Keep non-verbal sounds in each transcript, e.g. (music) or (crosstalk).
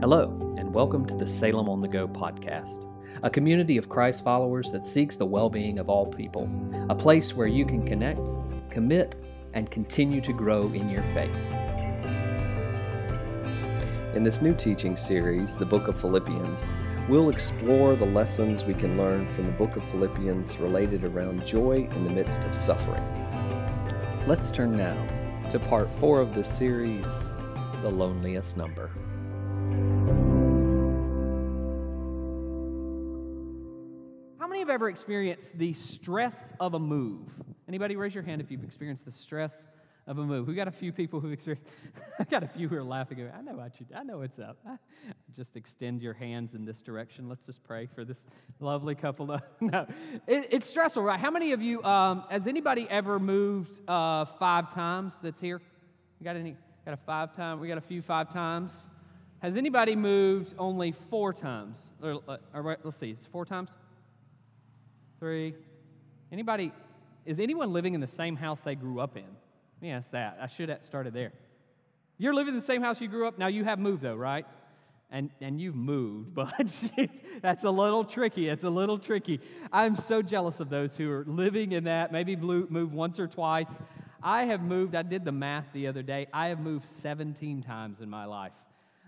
Hello, and welcome to the Salem on the Go podcast, a community of Christ followers that seeks the well being of all people, a place where you can connect, commit, and continue to grow in your faith. In this new teaching series, the book of Philippians, we'll explore the lessons we can learn from the book of Philippians related around joy in the midst of suffering. Let's turn now to part four of this series The Loneliest Number. Have ever experienced the stress of a move? Anybody raise your hand if you've experienced the stress of a move? We got a few people who've experienced. (laughs) I got a few who are laughing. I know what you. I know what's up. Just extend your hands in this direction. Let's just pray for this lovely couple. (laughs) no, it, it's stressful, right? How many of you? Um, has anybody ever moved uh, five times? That's here. You got any? Got a five time? We got a few five times. Has anybody moved only four times? Or, uh, or let's see, four times three. Anybody, is anyone living in the same house they grew up in? Let me ask that. I should have started there. You're living in the same house you grew up? Now you have moved though, right? And, and you've moved, (laughs) but that's a little tricky. It's a little tricky. I'm so jealous of those who are living in that, maybe moved once or twice. I have moved, I did the math the other day. I have moved 17 times in my life.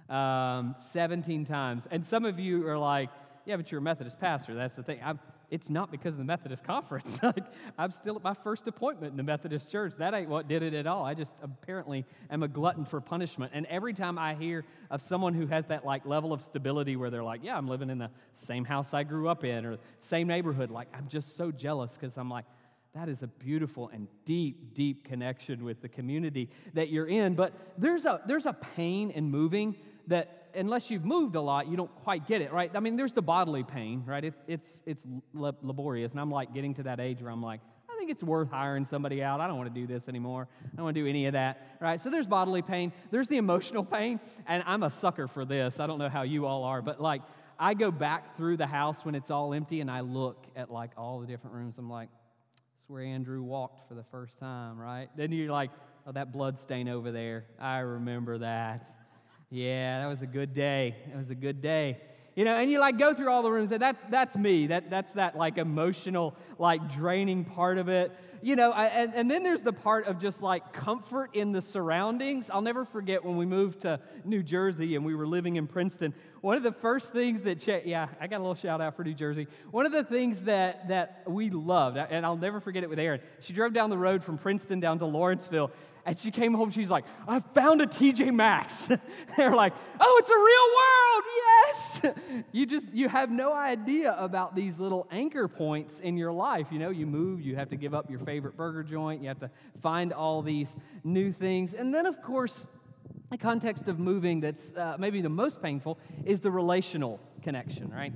Um, 17 times. And some of you are like, yeah, but you're a Methodist pastor. That's the thing. I'm, it's not because of the Methodist conference. (laughs) like, I'm still at my first appointment in the Methodist church. That ain't what did it at all. I just apparently am a glutton for punishment. And every time I hear of someone who has that like level of stability where they're like, yeah, I'm living in the same house I grew up in or same neighborhood, like I'm just so jealous because I'm like, that is a beautiful and deep, deep connection with the community that you're in. But there's a there's a pain in moving that unless you've moved a lot, you don't quite get it, right? I mean, there's the bodily pain, right? It, it's it's laborious, and I'm like getting to that age where I'm like, I think it's worth hiring somebody out. I don't want to do this anymore. I don't want to do any of that, right? So there's bodily pain. There's the emotional pain, and I'm a sucker for this. I don't know how you all are, but like I go back through the house when it's all empty, and I look at like all the different rooms. I'm like, it's where Andrew walked for the first time, right? Then you're like, oh, that blood stain over there. I remember that. Yeah, that was a good day. That was a good day. You know, and you like go through all the rooms, and that's that's me. That that's that like emotional, like draining part of it. You know, I, and, and then there's the part of just like comfort in the surroundings. I'll never forget when we moved to New Jersey and we were living in Princeton. One of the first things that, yeah, I got a little shout out for New Jersey. One of the things that that we loved, and I'll never forget it with Erin. She drove down the road from Princeton down to Lawrenceville, and she came home, she's like, I found a TJ Maxx. (laughs) They're like, oh, it's a real world, yes. (laughs) you just, you have no idea about these little anchor points in your life. You know, you move, you have to give up your favorite burger joint, you have to find all these new things. And then, of course, the context of moving that's uh, maybe the most painful is the relational connection, right?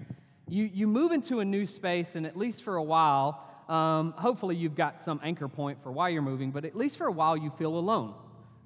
You, you move into a new space, and at least for a while, um, hopefully you've got some anchor point for why you're moving, but at least for a while you feel alone.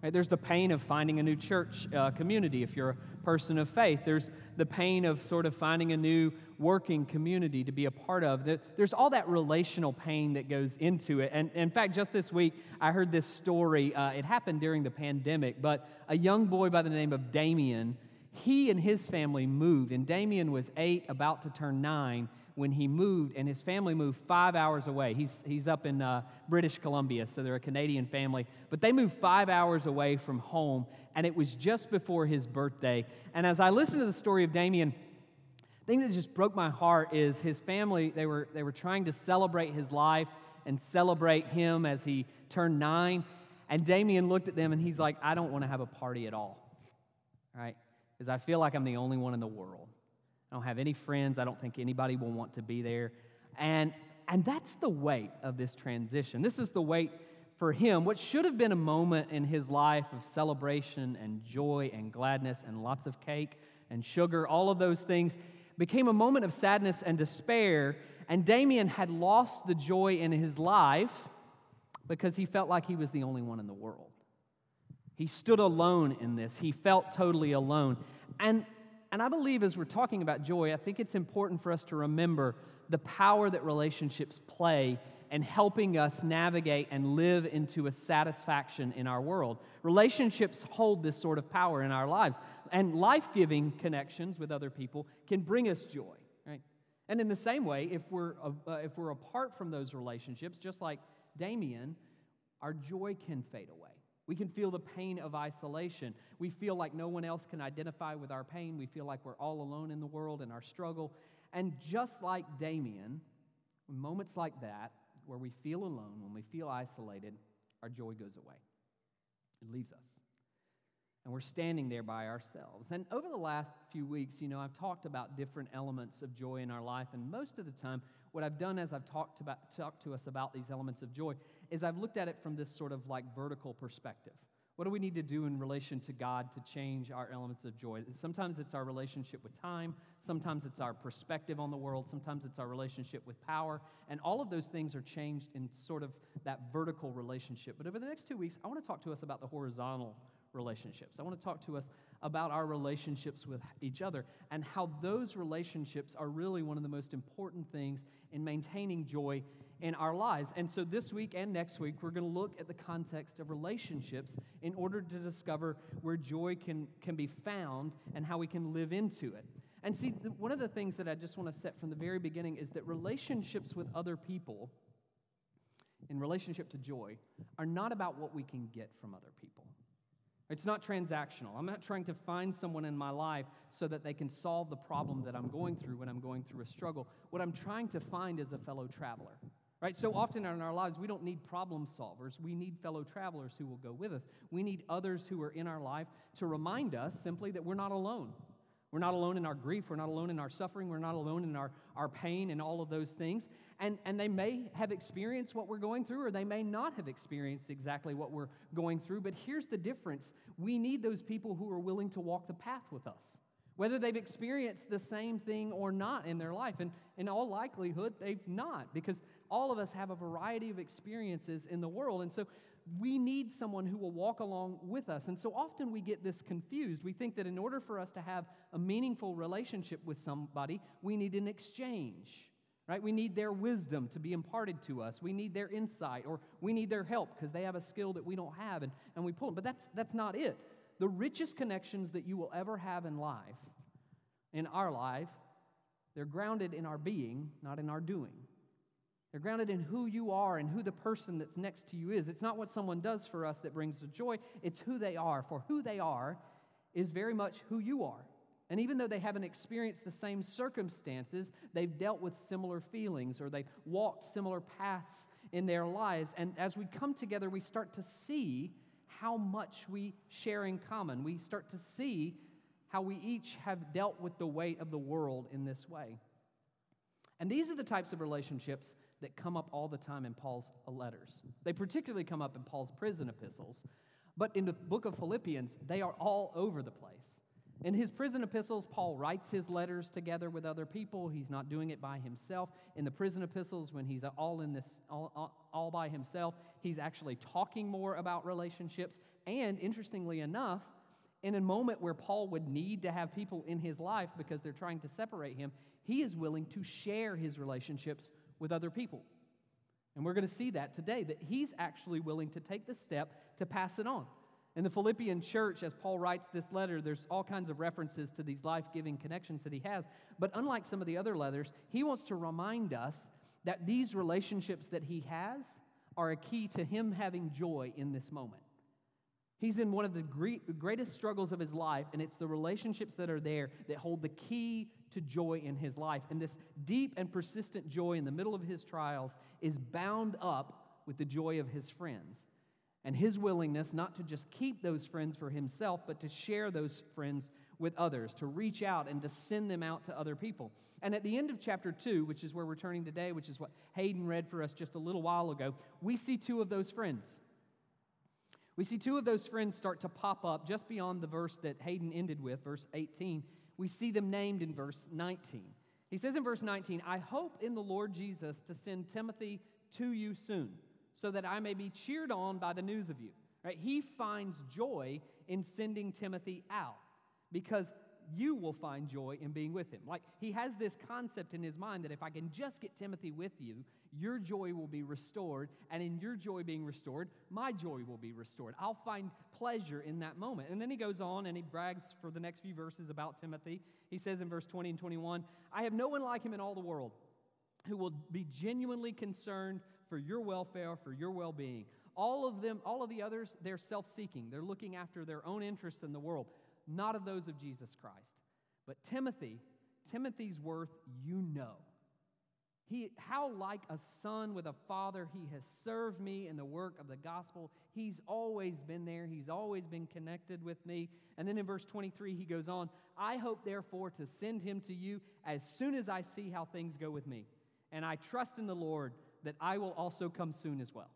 Right? There's the pain of finding a new church uh, community if you're a person of faith. There's the pain of sort of finding a new working community to be a part of. There's all that relational pain that goes into it. And in fact, just this week, I heard this story. Uh, it happened during the pandemic, but a young boy by the name of Damien, he and his family moved, and Damien was eight, about to turn nine when he moved, and his family moved five hours away. He's, he's up in uh, British Columbia, so they're a Canadian family, but they moved five hours away from home, and it was just before his birthday. And as I listened to the story of Damien, the thing that just broke my heart is his family, they were, they were trying to celebrate his life and celebrate him as he turned nine. And Damien looked at them and he's like, I don't want to have a party at all, right? Because I feel like I'm the only one in the world. I don't have any friends. I don't think anybody will want to be there. And, and that's the weight of this transition. This is the weight for him, what should have been a moment in his life of celebration and joy and gladness and lots of cake and sugar, all of those things, became a moment of sadness and despair. And Damien had lost the joy in his life because he felt like he was the only one in the world. He stood alone in this, he felt totally alone. And and I believe as we're talking about joy, I think it's important for us to remember the power that relationships play and helping us navigate and live into a satisfaction in our world. Relationships hold this sort of power in our lives, and life giving connections with other people can bring us joy, right? And in the same way, if we're, uh, if we're apart from those relationships, just like Damien, our joy can fade away. We can feel the pain of isolation. We feel like no one else can identify with our pain. We feel like we're all alone in the world in our struggle. And just like Damien, moments like that, where we feel alone, when we feel isolated, our joy goes away. It leaves us. And we're standing there by ourselves. And over the last few weeks, you know, I've talked about different elements of joy in our life. And most of the time, what I've done as I've talked, about, talked to us about these elements of joy is I've looked at it from this sort of like vertical perspective. What do we need to do in relation to God to change our elements of joy? Sometimes it's our relationship with time, sometimes it's our perspective on the world, sometimes it's our relationship with power, and all of those things are changed in sort of that vertical relationship. But over the next two weeks, I want to talk to us about the horizontal relationships. I want to talk to us about our relationships with each other and how those relationships are really one of the most important things in maintaining joy in our lives. And so this week and next week, we're going to look at the context of relationships in order to discover where joy can, can be found and how we can live into it. And see, one of the things that I just want to set from the very beginning is that relationships with other people, in relationship to joy, are not about what we can get from other people. It's not transactional. I'm not trying to find someone in my life so that they can solve the problem that I'm going through when I'm going through a struggle. What I'm trying to find is a fellow traveler. Right? So often in our lives, we don't need problem solvers. We need fellow travelers who will go with us. We need others who are in our life to remind us simply that we're not alone. We're not alone in our grief. We're not alone in our suffering. We're not alone in our, our pain and all of those things. And, and they may have experienced what we're going through, or they may not have experienced exactly what we're going through. But here's the difference we need those people who are willing to walk the path with us whether they've experienced the same thing or not in their life. And in all likelihood, they've not, because all of us have a variety of experiences in the world. And so we need someone who will walk along with us. And so often we get this confused. We think that in order for us to have a meaningful relationship with somebody, we need an exchange. Right? We need their wisdom to be imparted to us. We need their insight or we need their help because they have a skill that we don't have and, and we pull them. But that's, that's not it. The richest connections that you will ever have in life, in our life, they're grounded in our being, not in our doing. They're grounded in who you are and who the person that's next to you is. It's not what someone does for us that brings the joy, it's who they are. For who they are is very much who you are. And even though they haven't experienced the same circumstances, they've dealt with similar feelings or they've walked similar paths in their lives. And as we come together, we start to see how much we share in common. We start to see how we each have dealt with the weight of the world in this way. And these are the types of relationships that come up all the time in Paul's uh, letters. They particularly come up in Paul's prison epistles, but in the book of Philippians, they are all over the place. In his prison epistles, Paul writes his letters together with other people. He's not doing it by himself. In the prison epistles, when he's all in this all, all, by himself, he's actually talking more about relationships. And interestingly enough, in a moment where Paul would need to have people in his life because they're trying to separate him, he is willing to share his relationships with other people. And we're going to see that today, that he's actually willing to take the step to pass it on. In the Philippian church, as Paul writes this letter, there's all kinds of references to these life giving connections that he has. But unlike some of the other letters, he wants to remind us that these relationships that he has are a key to him having joy in this moment. He's in one of the greatest struggles of his life, and it's the relationships that are there that hold the key to joy in his life. And this deep and persistent joy in the middle of his trials is bound up with the joy of his friends and his willingness not to just keep those friends for himself, but to share those friends with others, to reach out and to send them out to other people. And at the end of chapter 2, which is where we're turning today, which is what Hayden read for us just a little while ago, we see two of those friends. We see two of those friends start to pop up just beyond the verse that Hayden ended with, verse 18. We see them named in verse 19. He says in verse 19, I hope in the Lord Jesus to send Timothy to you soon, so that I may be cheered on by the news of you. Right? He finds joy in sending Timothy out because you will find joy in being with him. Like he has this concept in his mind that if I can just get Timothy with you, your joy will be restored. And in your joy being restored, my joy will be restored. I'll find pleasure in that moment. And then he goes on and he brags for the next few verses about Timothy. He says in verse 20 and 21 I have no one like him in all the world who will be genuinely concerned for your welfare, for your well being. All of them, all of the others, they're self seeking. They're looking after their own interests in the world, not of those of Jesus Christ. But Timothy, Timothy's worth, you know. He, how like a son with a father, he has served me in the work of the gospel. He's always been there. He's always been connected with me. And then in verse 23, he goes on, I hope therefore to send him to you as soon as I see how things go with me. And I trust in the Lord that I will also come soon as well.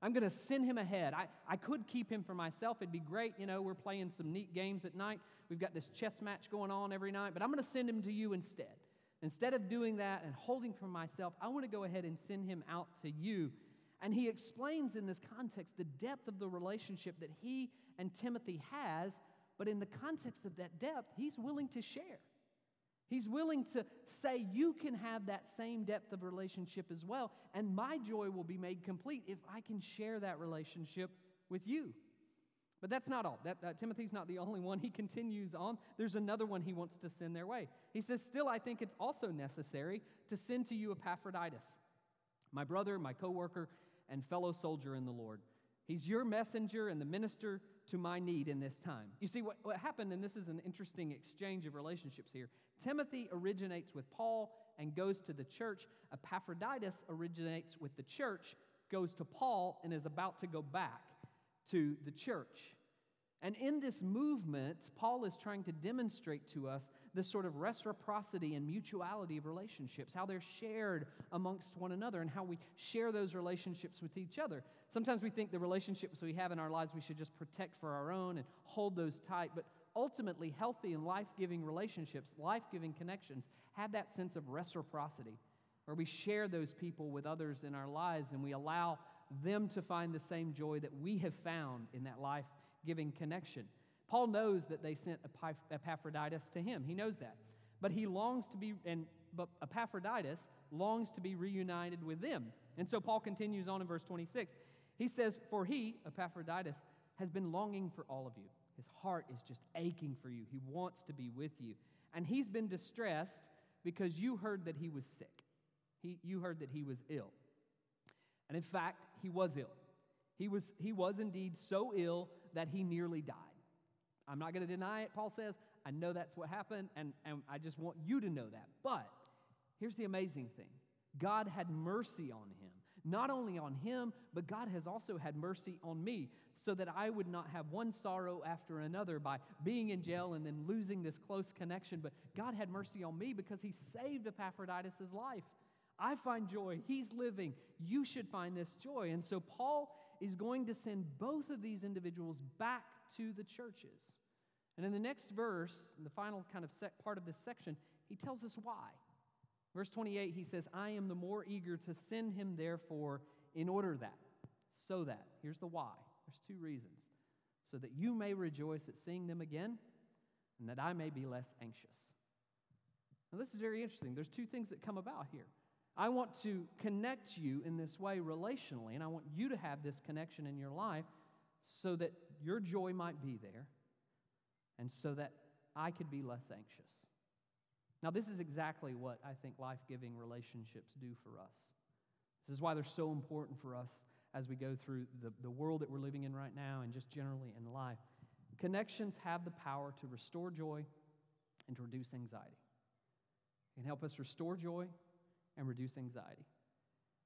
I'm going to send him ahead. I, I could keep him for myself. It'd be great. You know, we're playing some neat games at night. We've got this chess match going on every night, but I'm going to send him to you instead. Instead of doing that and holding for myself, I want to go ahead and send him out to you. And he explains in this context the depth of the relationship that he and Timothy has, but in the context of that depth, he's willing to share. He's willing to say, You can have that same depth of relationship as well, and my joy will be made complete if I can share that relationship with you. But that's not all. That, uh, Timothy's not the only one. He continues on. There's another one he wants to send their way. He says, Still, I think it's also necessary to send to you Epaphroditus, my brother, my co worker, and fellow soldier in the Lord. He's your messenger and the minister to my need in this time. You see, what, what happened, and this is an interesting exchange of relationships here. Timothy originates with Paul and goes to the church. Epaphroditus originates with the church, goes to Paul, and is about to go back to the church. And in this movement, Paul is trying to demonstrate to us this sort of reciprocity and mutuality of relationships, how they're shared amongst one another, and how we share those relationships with each other. Sometimes we think the relationships we have in our lives we should just protect for our own and hold those tight, but ultimately, healthy and life giving relationships, life giving connections, have that sense of reciprocity, where we share those people with others in our lives and we allow them to find the same joy that we have found in that life giving connection. Paul knows that they sent Epaphroditus to him. He knows that. But he longs to be, and but Epaphroditus longs to be reunited with them. And so Paul continues on in verse 26. He says, For he, Epaphroditus, has been longing for all of you. His heart is just aching for you. He wants to be with you. And he's been distressed because you heard that he was sick. He, you heard that he was ill. And in fact, he was ill. He was, he was indeed so ill that he nearly died. I'm not going to deny it, Paul says. I know that's what happened, and, and I just want you to know that. But here's the amazing thing God had mercy on him. Not only on him, but God has also had mercy on me so that I would not have one sorrow after another by being in jail and then losing this close connection. But God had mercy on me because he saved Epaphroditus' life. I find joy. He's living. You should find this joy. And so Paul is going to send both of these individuals back to the churches. And in the next verse, in the final kind of part of this section, he tells us why. Verse 28, he says, I am the more eager to send him, therefore, in order that, so that. Here's the why. There's two reasons. So that you may rejoice at seeing them again, and that I may be less anxious. Now, this is very interesting. There's two things that come about here. I want to connect you in this way relationally, and I want you to have this connection in your life so that your joy might be there and so that I could be less anxious. Now, this is exactly what I think life giving relationships do for us. This is why they're so important for us as we go through the, the world that we're living in right now and just generally in life. Connections have the power to restore joy and to reduce anxiety. It can help us restore joy and reduce anxiety.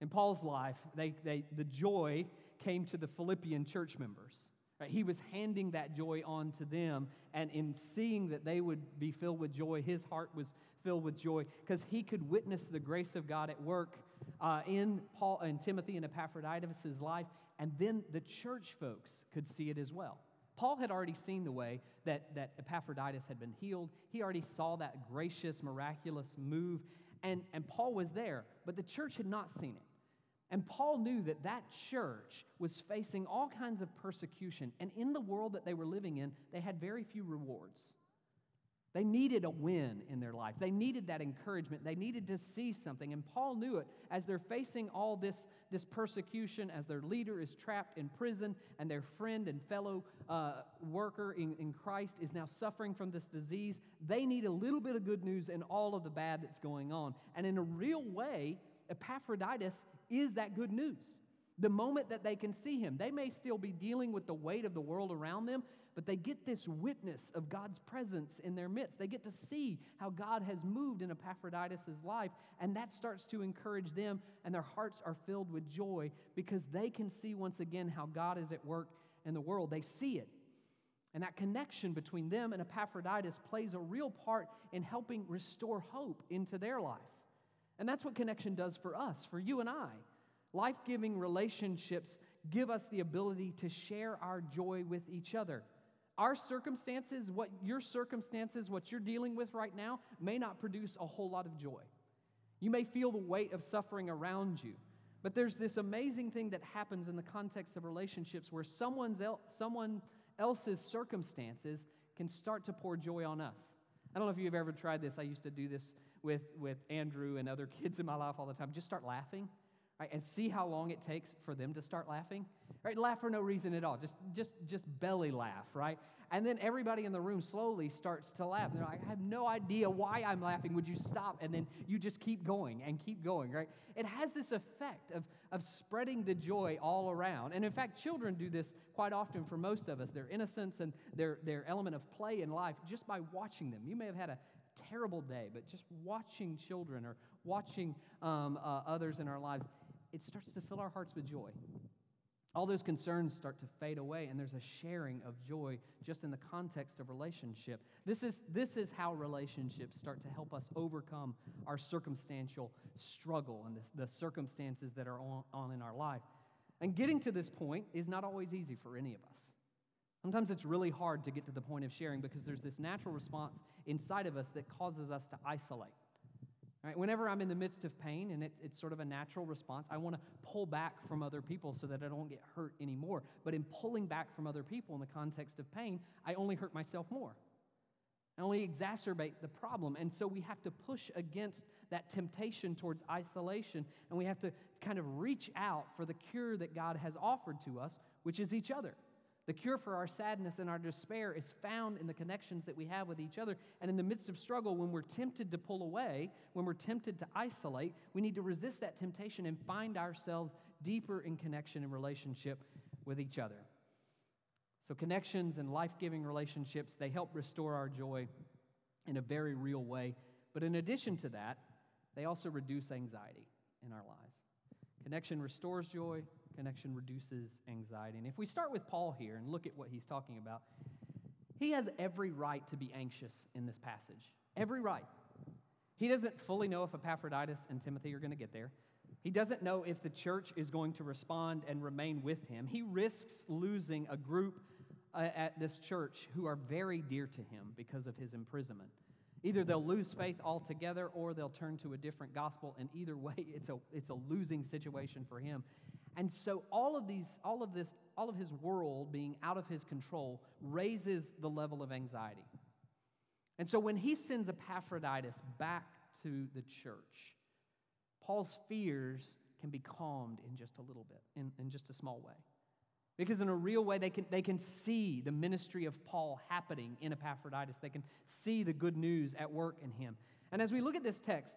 In Paul's life, they, they, the joy came to the Philippian church members. Right? He was handing that joy on to them, and in seeing that they would be filled with joy, his heart was filled with joy because he could witness the grace of God at work uh, in Paul and Timothy and Epaphroditus' life, and then the church folks could see it as well. Paul had already seen the way that, that Epaphroditus had been healed. He already saw that gracious, miraculous move, and, and Paul was there, but the church had not seen it. And Paul knew that that church was facing all kinds of persecution, and in the world that they were living in, they had very few rewards. They needed a win in their life. They needed that encouragement. They needed to see something. And Paul knew it as they're facing all this, this persecution, as their leader is trapped in prison, and their friend and fellow uh, worker in, in Christ is now suffering from this disease. They need a little bit of good news in all of the bad that's going on. And in a real way, Epaphroditus is that good news. The moment that they can see him, they may still be dealing with the weight of the world around them, but they get this witness of God's presence in their midst. They get to see how God has moved in Epaphroditus' life, and that starts to encourage them, and their hearts are filled with joy because they can see once again how God is at work in the world. They see it. And that connection between them and Epaphroditus plays a real part in helping restore hope into their life. And that's what connection does for us, for you and I. Life giving relationships give us the ability to share our joy with each other. Our circumstances, what your circumstances, what you're dealing with right now, may not produce a whole lot of joy. You may feel the weight of suffering around you, but there's this amazing thing that happens in the context of relationships where someone's el- someone else's circumstances can start to pour joy on us. I don't know if you've ever tried this. I used to do this with, with Andrew and other (laughs) kids in my life all the time. Just start laughing right? And see how long it takes for them to start laughing, right? Laugh for no reason at all, just, just, just belly laugh, right? And then everybody in the room slowly starts to laugh. And they're like, I have no idea why I'm laughing. Would you stop? And then you just keep going and keep going, right? It has this effect of, of spreading the joy all around. And in fact, children do this quite often for most of us. Their innocence and their, their element of play in life just by watching them. You may have had a terrible day, but just watching children or watching um, uh, others in our lives, it starts to fill our hearts with joy. All those concerns start to fade away, and there's a sharing of joy just in the context of relationship. This is, this is how relationships start to help us overcome our circumstantial struggle and the, the circumstances that are on, on in our life. And getting to this point is not always easy for any of us. Sometimes it's really hard to get to the point of sharing because there's this natural response inside of us that causes us to isolate. Right? Whenever I'm in the midst of pain and it, it's sort of a natural response, I want to pull back from other people so that I don't get hurt anymore. But in pulling back from other people in the context of pain, I only hurt myself more. I only exacerbate the problem. And so we have to push against that temptation towards isolation and we have to kind of reach out for the cure that God has offered to us, which is each other. The cure for our sadness and our despair is found in the connections that we have with each other. And in the midst of struggle, when we're tempted to pull away, when we're tempted to isolate, we need to resist that temptation and find ourselves deeper in connection and relationship with each other. So, connections and life giving relationships, they help restore our joy in a very real way. But in addition to that, they also reduce anxiety in our lives. Connection restores joy, connection reduces anxiety. And if we start with Paul here and look at what he's talking about, he has every right to be anxious in this passage. Every right. He doesn't fully know if Epaphroditus and Timothy are going to get there. He doesn't know if the church is going to respond and remain with him. He risks losing a group uh, at this church who are very dear to him because of his imprisonment. Either they'll lose faith altogether or they'll turn to a different gospel, and either (laughs) way, it's a, it's a losing situation for him. And so all of these, all of this, all of his world being out of his control raises the level of anxiety. And so when he sends Epaphroditus back to the church, Paul's fears can be calmed in just a little bit, in, in just a small way. Because in a real way, they can, they can see the ministry of Paul happening in Epaphroditus. They can see the good news at work in him. And as we look at this text,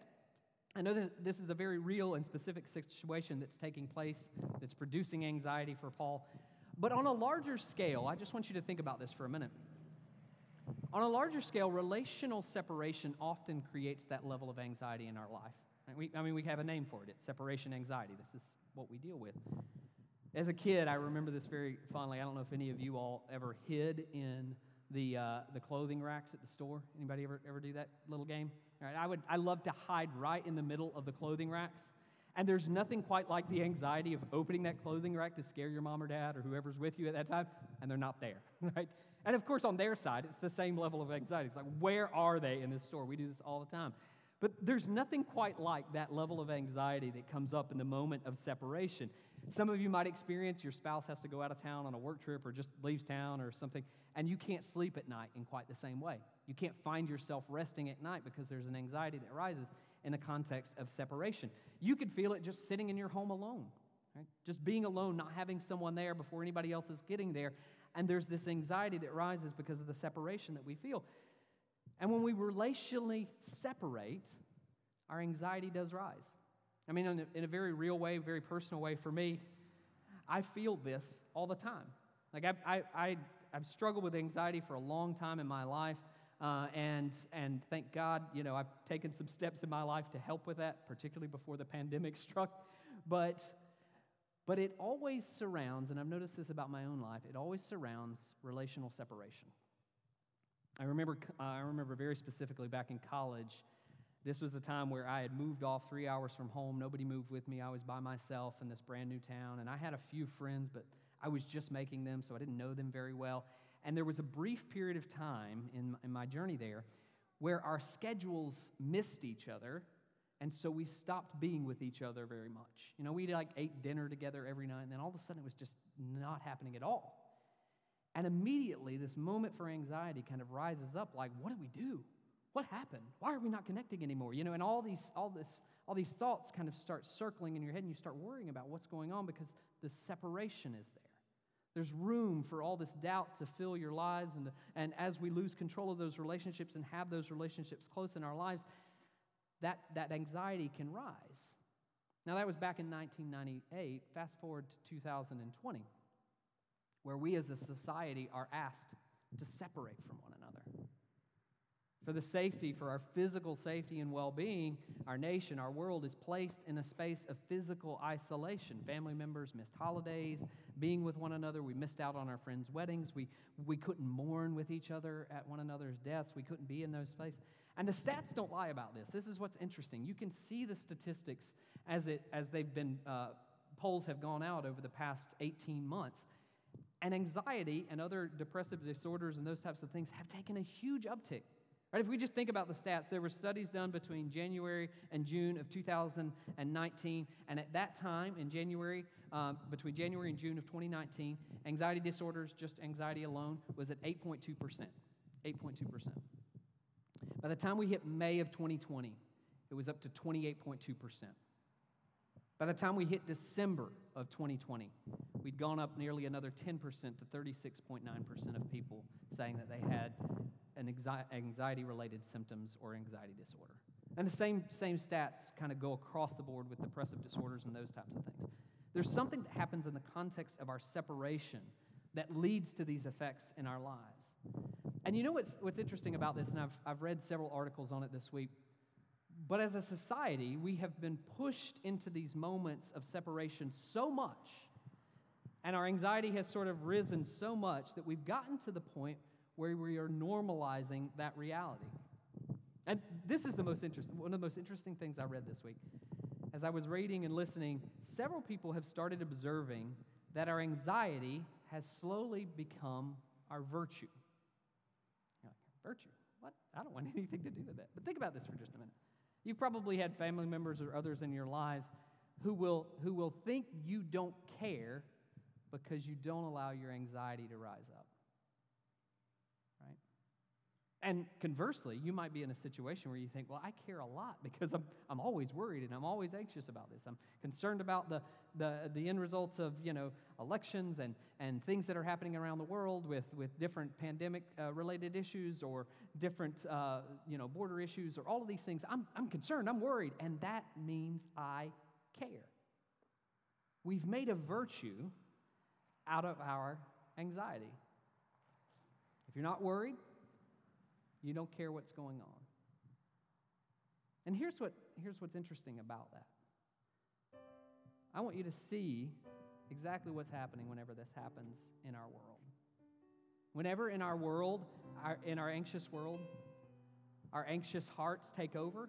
I know that this is a very real and specific situation that's taking place that's producing anxiety for Paul. But on a larger scale, I just want you to think about this for a minute. On a larger scale, relational separation often creates that level of anxiety in our life. We, I mean, we have a name for it it's separation anxiety. This is what we deal with. As a kid, I remember this very fondly. I don't know if any of you all ever hid in the, uh, the clothing racks at the store. Anybody ever, ever do that little game? Right, I would I love to hide right in the middle of the clothing racks. And there's nothing quite like the anxiety of opening that clothing rack to scare your mom or dad or whoever's with you at that time, and they're not there, (laughs) right? And of course, on their side, it's the same level of anxiety. It's like, where are they in this store? We do this all the time. But there's nothing quite like that level of anxiety that comes up in the moment of separation. Some of you might experience your spouse has to go out of town on a work trip or just leaves town or something, and you can't sleep at night in quite the same way. You can't find yourself resting at night because there's an anxiety that arises in the context of separation. You could feel it just sitting in your home alone, right? Just being alone, not having someone there before anybody else is getting there. And there's this anxiety that rises because of the separation that we feel. And when we relationally separate, our anxiety does rise. I mean, in a, in a, very real way, very personal way for me, I feel this all the time. Like, I, I, I, have struggled with anxiety for a long time in my life, uh, and, and thank God, you know, I've taken some steps in my life to help with that, particularly before the pandemic (laughs) struck. But, but it always surrounds, and I've noticed this about my own life, it always surrounds relational separation. I remember, uh, I remember very specifically back in college, this was a time where I had moved off three hours from home. Nobody moved with me. I was by myself in this brand new town. And I had a few friends, but I was just making them, so I didn't know them very well. And there was a brief period of time in, in my journey there where our schedules missed each other. And so we stopped being with each other very much. You know, we like ate dinner together every night, and then all of a sudden it was just not happening at all. And immediately, this moment for anxiety kind of rises up like, what do we do? What happened? Why are we not connecting anymore? You know, and all these, all this, all these thoughts kind of start circling in your head, and you start worrying about what's going on because the separation is there. There's room for all this doubt to fill your lives, and, and as we lose control of those relationships and have those relationships close in our lives, that, that anxiety can rise. Now, that was back in 1998. Fast forward to 2020, where we as a society are asked to separate from one another for the safety, for our physical safety and well being, our nation, our world is placed in a space of physical isolation. Family members missed holidays, being with one another. We missed out on our friends' weddings. We, we couldn't mourn with each other at one another's deaths. We couldn't be in those places. And the stats don't lie about this. This is what's interesting. You can see the statistics as, it, as they've been, uh, polls have gone out over the past 18 months. And anxiety and other depressive disorders and those types of things have taken a huge uptick Right, if we just think about the stats, there were studies done between January and June of 2019, and at that time, in January, uh, between January and June of 2019, anxiety disorders, just anxiety alone, was at 8.2%. 8.2%. By the time we hit May of 2020, it was up to 28.2%. By the time we hit December of 2020, we'd gone up nearly another 10% to 36.9% of people saying that they had an anxiety related symptoms or anxiety disorder. And the same, same stats kind of go across the board with depressive disorders and those types of things. There's something that happens in the context of our separation that leads to these effects in our lives. And you know what's, what's interesting about this, and I've, I've read several articles on it this week, but as a society, we have been pushed into these moments of separation so much, and our anxiety has sort of risen so much that we've gotten to the point where we are normalizing that reality. And this is the most interesting, one of the most interesting things I read this week. As I was reading and listening, several people have started observing that our anxiety has slowly become our virtue. Like, virtue? What? I don't want (laughs) anything to do with that. But think about this for just a minute. You've probably had family members or others in your lives who will, who will think you don't care because you don't allow your anxiety to rise up. And conversely, you might be in a situation where you think, well, I care a lot because I'm, I'm always worried and I'm always anxious about this. I'm concerned about the, the, the end results of, you know, elections and, and things that are happening around the world with, with different pandemic uh, related issues or different, uh, you know, border issues or all of these things. I'm, I'm concerned, I'm worried, and that means I care. We've made a virtue out of our anxiety. If you're not worried, you don't care what's going on. And here's, what, here's what's interesting about that. I want you to see exactly what's happening whenever this happens in our world. Whenever in our world, our, in our anxious world, our anxious hearts take over,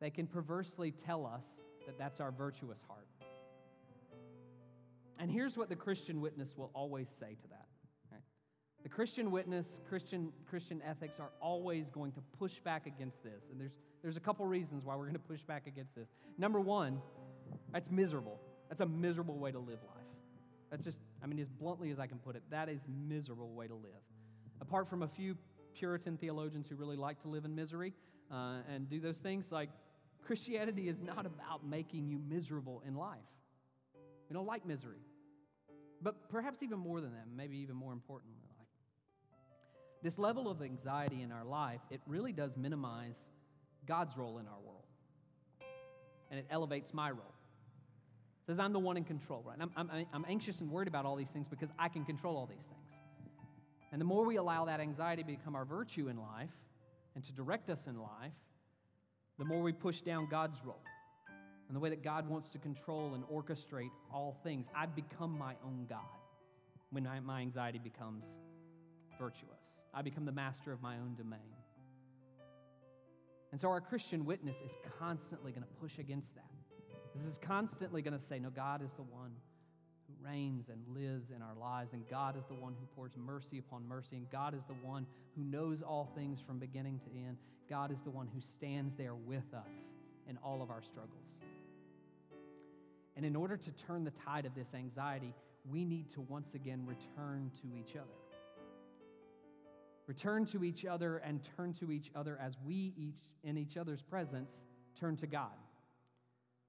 they can perversely tell us that that's our virtuous heart. And here's what the Christian witness will always say to that the Christian witness, Christian, Christian ethics are always going to push back against this. And there's, there's a couple reasons why we're going to push back against this. Number one, that's miserable. That's a miserable way to live life. That's just, I mean, as bluntly as I can put it, that is miserable way to live. Apart from a few Puritan theologians who really like to live in misery uh, and do those things, like Christianity is not about making you miserable in life. We don't like misery. But perhaps even more than that, maybe even more importantly, this level of anxiety in our life, it really does minimize God's role in our world. And it elevates my role. It says I'm the one in control, right? I'm, I'm, I'm anxious and worried about all these things because I can control all these things. And the more we allow that anxiety to become our virtue in life and to direct us in life, the more we push down God's role and the way that God wants to control and orchestrate all things. I become my own God when my anxiety becomes virtuous. I become the master of my own domain. And so our Christian witness is constantly going to push against that. This is constantly going to say, no, God is the one who reigns and lives in our lives, and God is the one who pours mercy upon mercy, and God is the one who knows all things from beginning to end. God is the one who stands there with us in all of our struggles. And in order to turn the tide of this anxiety, we need to once again return to each other. Return to each other and turn to each other as we each, in each other's presence, turn to God.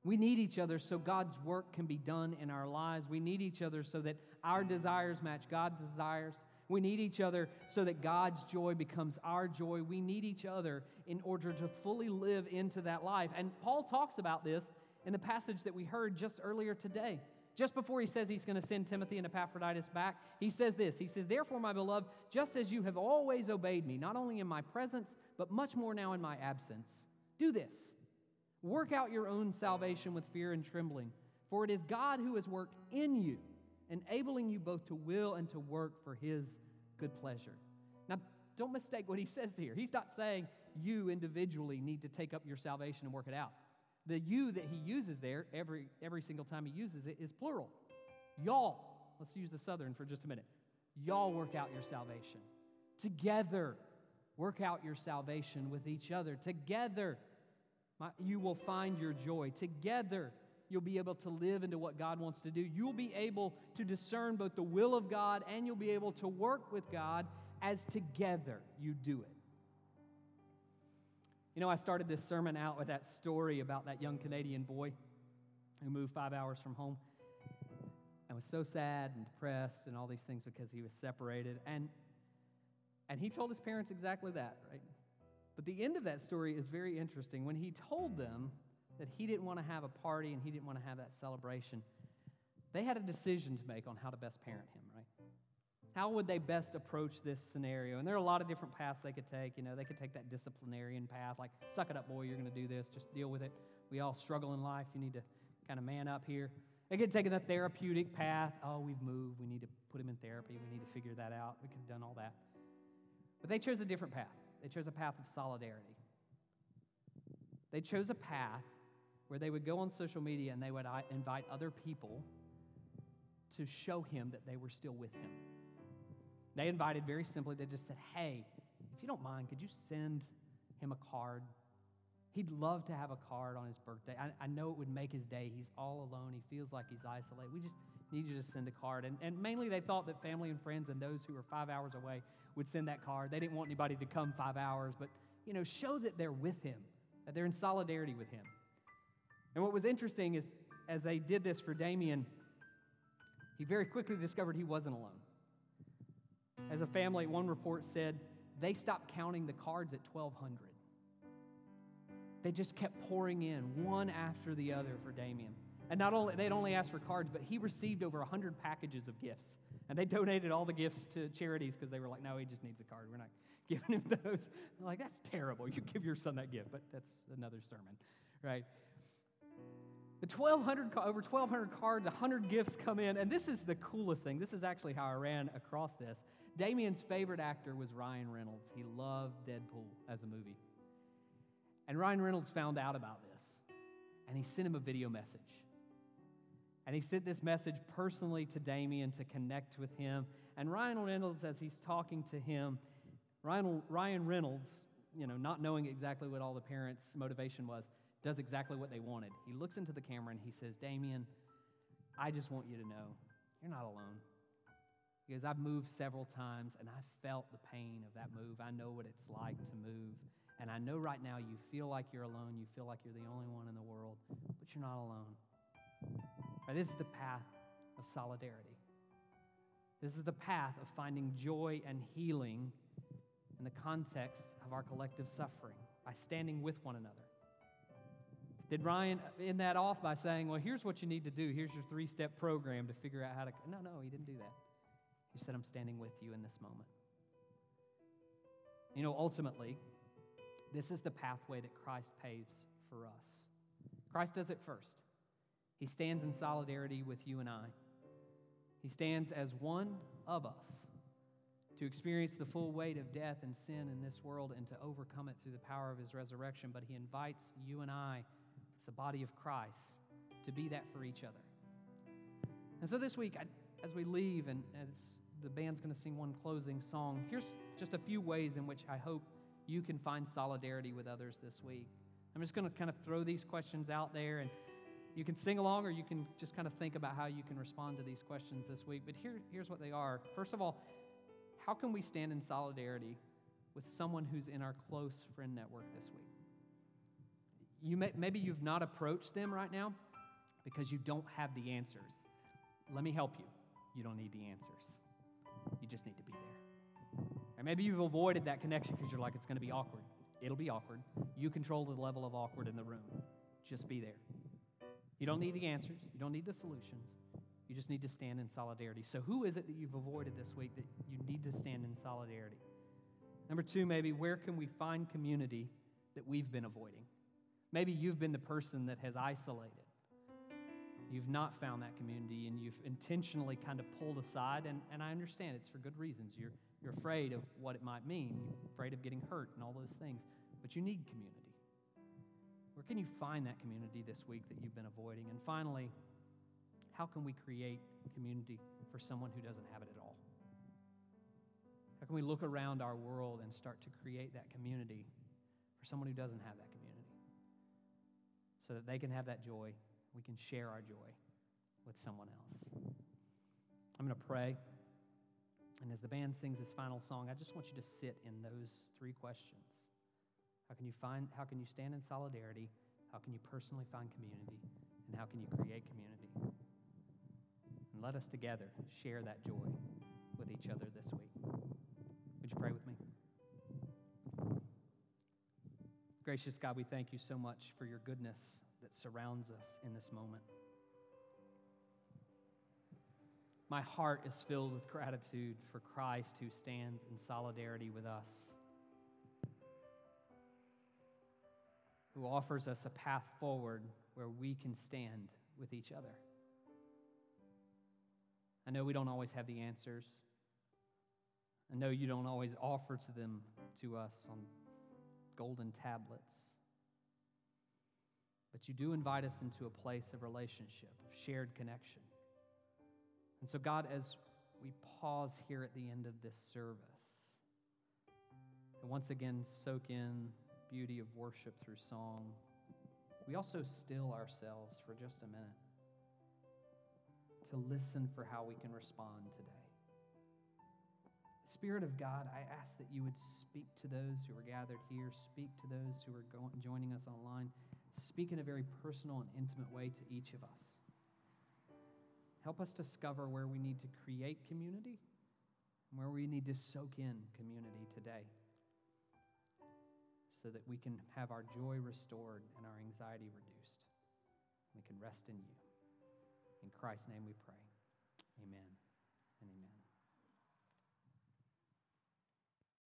We need each other so God's work can be done in our lives. We need each other so that our desires match God's desires. We need each other so that God's joy becomes our joy. We need each other in order to fully live into that life. And Paul talks about this in the passage that we heard just earlier today. Just before he says he's going to send Timothy and Epaphroditus back, he says this He says, Therefore, my beloved, just as you have always obeyed me, not only in my presence, but much more now in my absence, do this Work out your own salvation with fear and trembling, for it is God who has worked in you, enabling you both to will and to work for his good pleasure. Now, don't mistake what he says here. He's not saying you individually need to take up your salvation and work it out. The you that he uses there, every, every single time he uses it, is plural. Y'all, let's use the southern for just a minute. Y'all work out your salvation. Together, work out your salvation with each other. Together, you will find your joy. Together, you'll be able to live into what God wants to do. You'll be able to discern both the will of God and you'll be able to work with God as together you do it. You know, I started this sermon out with that story about that young Canadian boy who moved five hours from home and was so sad and depressed and all these things because he was separated. And, and he told his parents exactly that, right? But the end of that story is very interesting. When he told them that he didn't want to have a party and he didn't want to have that celebration, they had a decision to make on how to best parent him, right? How would they best approach this scenario? And there are a lot of different paths they could take. You know, they could take that disciplinarian path, like, suck it up, boy, you're going to do this, just deal with it. We all struggle in life. You need to kind of man up here. They could take the therapeutic path. Oh, we've moved. We need to put him in therapy. We need to figure that out. We could have done all that. But they chose a different path. They chose a path of solidarity. They chose a path where they would go on social media and they would uh, invite other people to show him that they were still with him. They invited very simply, they just said, Hey, if you don't mind, could you send him a card? He'd love to have a card on his birthday. I, I know it would make his day. He's all alone. He feels like he's isolated. We just need you to send a card. And, and mainly they thought that family and friends and those who were five hours away would send that card. They didn't want anybody to come five hours, but, you know, show that they're with him, that they're in solidarity with him. And what was interesting is as they did this for Damien, he very quickly discovered he wasn't alone. As a family, one report said they stopped counting the cards at 1,200. They just kept pouring in one after the other for Damien. And not only, they'd only asked for cards, but he received over 100 packages of gifts. And they donated all the gifts to charities because they were like, no, he just needs a card. We're not (laughs) giving him those. Like, that's terrible. You give your son that gift, but that's another sermon, right? The 1,200, over 1,200 cards, 100 gifts come in. And this is the coolest thing. This is actually how I ran across this. Damien's favorite actor was Ryan Reynolds. He loved Deadpool as a movie. And Ryan Reynolds found out about this. And he sent him a video message. And he sent this message personally to Damien to connect with him. And Ryan Reynolds, as he's talking to him, Ryan, Ryan Reynolds, you know, not knowing exactly what all the parents' motivation was, does exactly what they wanted. He looks into the camera and he says, Damien, I just want you to know you're not alone. Because I've moved several times and I've felt the pain of that move. I know what it's like to move. And I know right now you feel like you're alone. You feel like you're the only one in the world, but you're not alone. Right, this is the path of solidarity. This is the path of finding joy and healing in the context of our collective suffering by standing with one another. Did Ryan end that off by saying, Well, here's what you need to do. Here's your three step program to figure out how to. No, no, he didn't do that. He said, I'm standing with you in this moment. You know, ultimately, this is the pathway that Christ paves for us. Christ does it first. He stands in solidarity with you and I. He stands as one of us to experience the full weight of death and sin in this world and to overcome it through the power of his resurrection. But he invites you and I, as the body of Christ, to be that for each other. And so this week, as we leave and as the band's going to sing one closing song, here's just a few ways in which I hope you can find solidarity with others this week. I'm just going to kind of throw these questions out there and you can sing along or you can just kind of think about how you can respond to these questions this week. But here, here's what they are. First of all, how can we stand in solidarity with someone who's in our close friend network this week? You may, maybe you've not approached them right now because you don't have the answers. Let me help you. You don't need the answers. You just need to be there. Or maybe you've avoided that connection because you're like, it's going to be awkward. It'll be awkward. You control the level of awkward in the room. Just be there. You don't need the answers, you don't need the solutions. You just need to stand in solidarity. So, who is it that you've avoided this week that you need to stand in solidarity? Number two, maybe where can we find community that we've been avoiding? Maybe you've been the person that has isolated. You've not found that community and you've intentionally kind of pulled aside, and, and I understand it's for good reasons. You're, you're afraid of what it might mean, you're afraid of getting hurt and all those things, but you need community. Where can you find that community this week that you've been avoiding? And finally, how can we create community for someone who doesn't have it at all? How can we look around our world and start to create that community for someone who doesn't have that community? So that they can have that joy, we can share our joy with someone else. I'm going to pray. And as the band sings this final song, I just want you to sit in those three questions. How can you find how can you stand in solidarity? How can you personally find community? And how can you create community? And let us together share that joy with each other this week. Would you pray with me? Gracious God, we thank you so much for your goodness that surrounds us in this moment. My heart is filled with gratitude for Christ who stands in solidarity with us. who offers us a path forward where we can stand with each other. I know we don't always have the answers. I know you don't always offer to them to us on golden tablets. But you do invite us into a place of relationship, of shared connection. And so, God, as we pause here at the end of this service, and once again soak in beauty of worship through song, we also still ourselves for just a minute to listen for how we can respond today. Spirit of God, I ask that you would speak to those who are gathered here, speak to those who are going, joining us online, speak in a very personal and intimate way to each of us. Help us discover where we need to create community and where we need to soak in community today so that we can have our joy restored and our anxiety reduced. We can rest in you. In Christ's name we pray. Amen and amen.